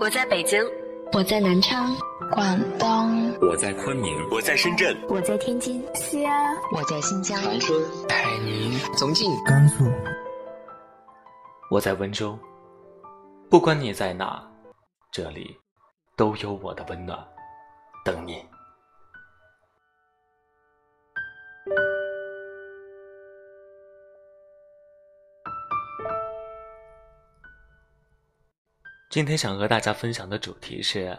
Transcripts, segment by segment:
我在北京，我在南昌，广东，我在昆明，我在深圳，我在天津，西安，我在新疆，长春，海宁，重庆，甘肃，我在温州。不管你在哪，这里都有我的温暖等你。今天想和大家分享的主题是：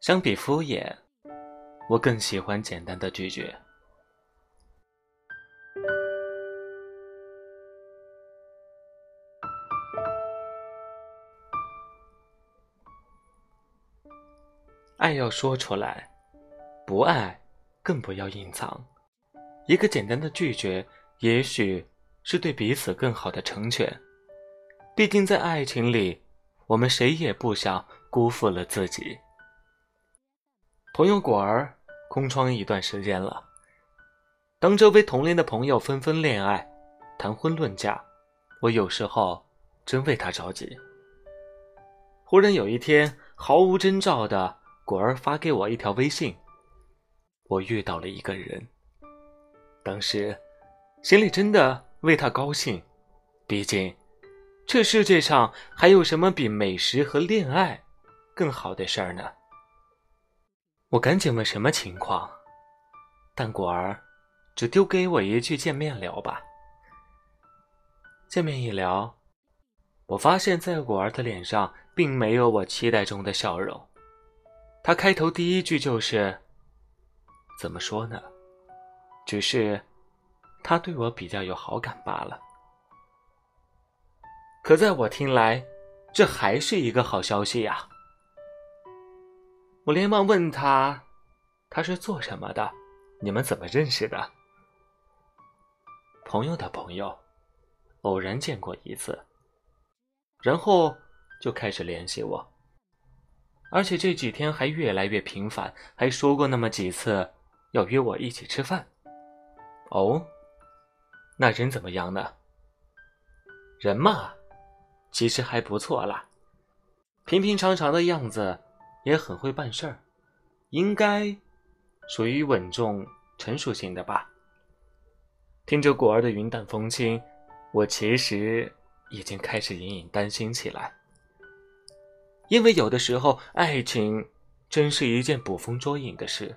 相比敷衍，我更喜欢简单的拒绝。爱要说出来，不爱更不要隐藏。一个简单的拒绝，也许是对彼此更好的成全。毕竟在爱情里。我们谁也不想辜负了自己。朋友果儿空窗一段时间了，当周围同龄的朋友纷纷恋爱、谈婚论嫁，我有时候真为他着急。忽然有一天，毫无征兆的果儿发给我一条微信：“我遇到了一个人。”当时心里真的为他高兴，毕竟。这世界上还有什么比美食和恋爱更好的事儿呢？我赶紧问什么情况，但果儿只丢给我一句“见面聊吧”。见面一聊，我发现在果儿的脸上并没有我期待中的笑容。他开头第一句就是：“怎么说呢？只是他对我比较有好感罢了。”可在我听来，这还是一个好消息呀！我连忙问他：“他是做什么的？你们怎么认识的？”朋友的朋友，偶然见过一次，然后就开始联系我，而且这几天还越来越频繁，还说过那么几次要约我一起吃饭。哦，那人怎么样呢？人嘛。其实还不错啦，平平常常的样子，也很会办事儿，应该属于稳重成熟型的吧。听着果儿的云淡风轻，我其实已经开始隐隐担心起来，因为有的时候爱情真是一件捕风捉影的事，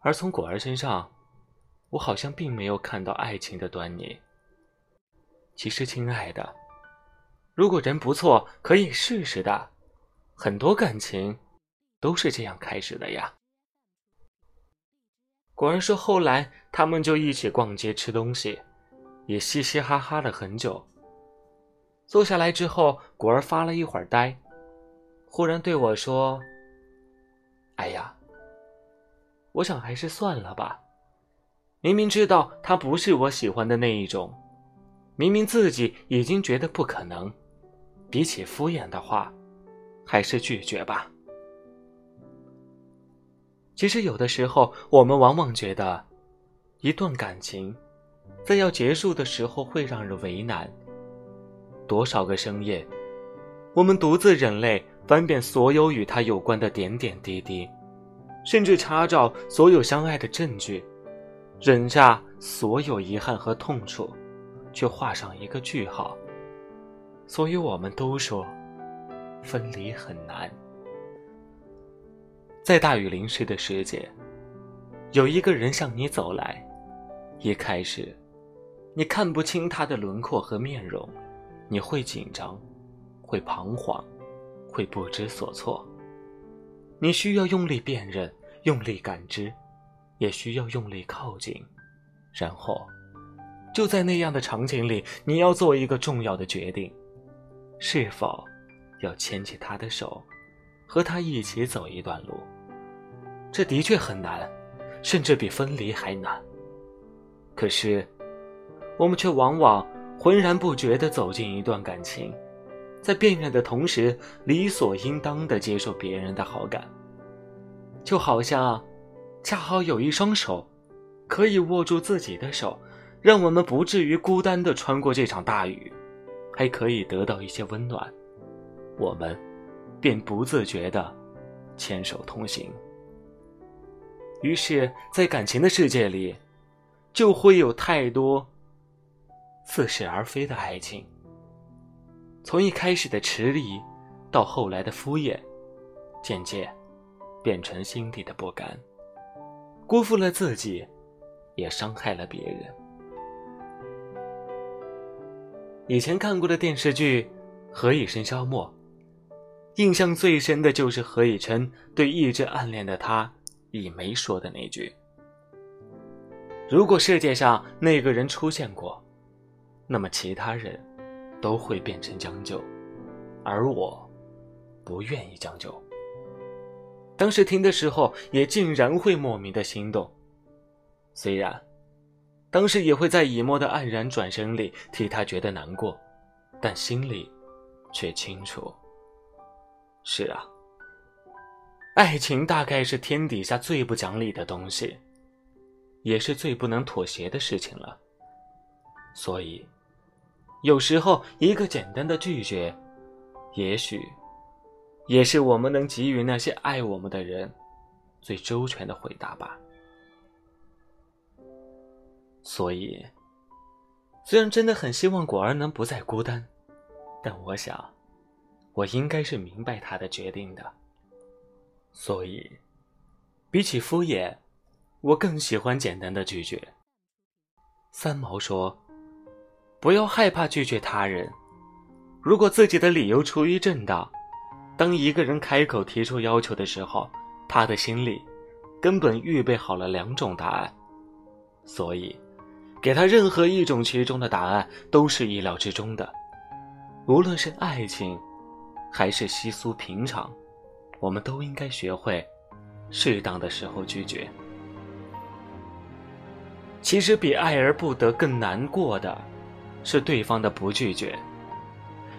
而从果儿身上，我好像并没有看到爱情的端倪。其实，亲爱的。如果人不错，可以试试的。很多感情都是这样开始的呀。果然说，后来他们就一起逛街吃东西，也嘻嘻哈哈了很久。坐下来之后，果儿发了一会儿呆，忽然对我说：“哎呀，我想还是算了吧。明明知道他不是我喜欢的那一种，明明自己已经觉得不可能。”比起敷衍的话，还是拒绝吧。其实有的时候，我们往往觉得，一段感情在要结束的时候会让人为难。多少个深夜，我们独自忍泪翻遍所有与他有关的点点滴滴，甚至查找所有相爱的证据，忍下所有遗憾和痛楚，却画上一个句号。所以我们都说，分离很难。在大雨淋湿的世界，有一个人向你走来，一开始，你看不清他的轮廓和面容，你会紧张，会彷徨，会不知所措。你需要用力辨认，用力感知，也需要用力靠近，然后，就在那样的场景里，你要做一个重要的决定。是否要牵起他的手，和他一起走一段路？这的确很难，甚至比分离还难。可是，我们却往往浑然不觉地走进一段感情，在辨认的同时，理所应当地接受别人的好感，就好像恰好有一双手，可以握住自己的手，让我们不至于孤单地穿过这场大雨。还可以得到一些温暖，我们便不自觉的牵手同行。于是，在感情的世界里，就会有太多似是而非的爱情。从一开始的迟疑，到后来的敷衍，渐渐变成心底的不甘，辜负了自己，也伤害了别人。以前看过的电视剧《何以笙箫默》，印象最深的就是何以琛对一直暗恋的他以梅说的那句：“如果世界上那个人出现过，那么其他人都会变成将就，而我不愿意将就。”当时听的时候，也竟然会莫名的心动，虽然。当时也会在以沫的黯然转身里替他觉得难过，但心里却清楚。是啊，爱情大概是天底下最不讲理的东西，也是最不能妥协的事情了。所以，有时候一个简单的拒绝，也许也是我们能给予那些爱我们的人最周全的回答吧。所以，虽然真的很希望果儿能不再孤单，但我想，我应该是明白他的决定的。所以，比起敷衍，我更喜欢简单的拒绝。三毛说：“不要害怕拒绝他人，如果自己的理由出于正当，当一个人开口提出要求的时候，他的心里根本预备好了两种答案，所以。”给他任何一种其中的答案都是意料之中的，无论是爱情，还是稀疏平常，我们都应该学会适当的时候拒绝。其实比爱而不得更难过的，是对方的不拒绝。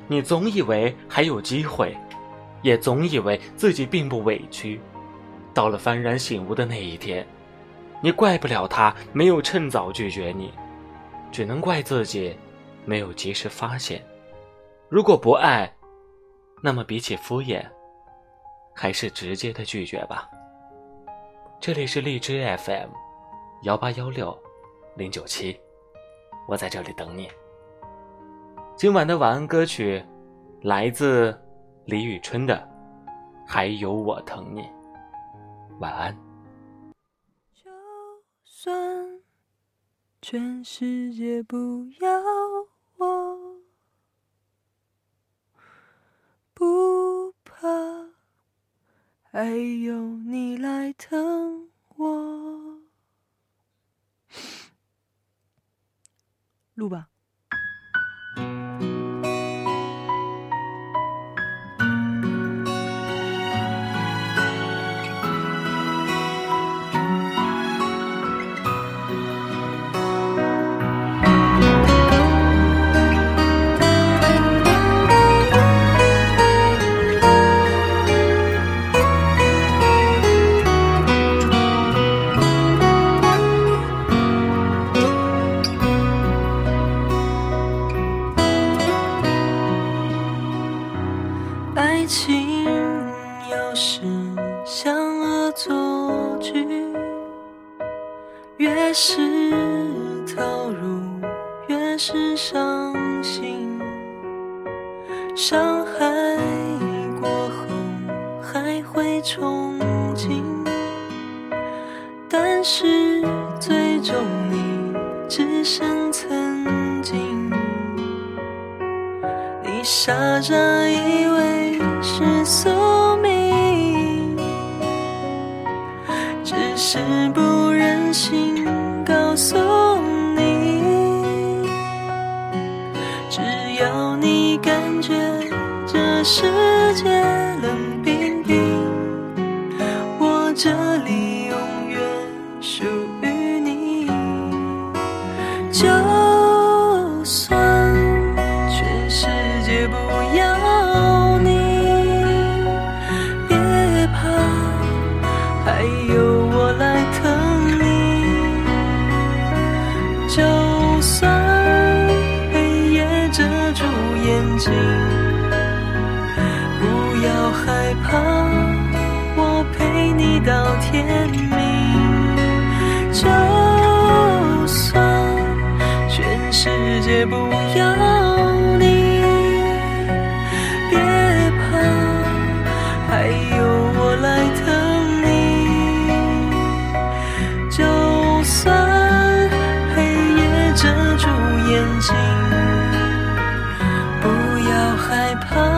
你总以为还有机会，也总以为自己并不委屈，到了幡然醒悟的那一天。你怪不了他没有趁早拒绝你，只能怪自己没有及时发现。如果不爱，那么比起敷衍，还是直接的拒绝吧。这里是荔枝 FM，幺八幺六零九七，我在这里等你。今晚的晚安歌曲来自李宇春的《还有我疼你》，晚安。算全世界不要我，不怕，还有你来疼。越是投入，越是伤心。伤害过后还会憧憬，但是最终你只剩曾经。你傻傻以为是宿是不忍心告。诉你，只要你感觉这世界冷冰冰，我这里永远属于你。就算到天明。就算全世界不要你别怕还有我来疼你。就算黑夜遮住眼睛不要害怕。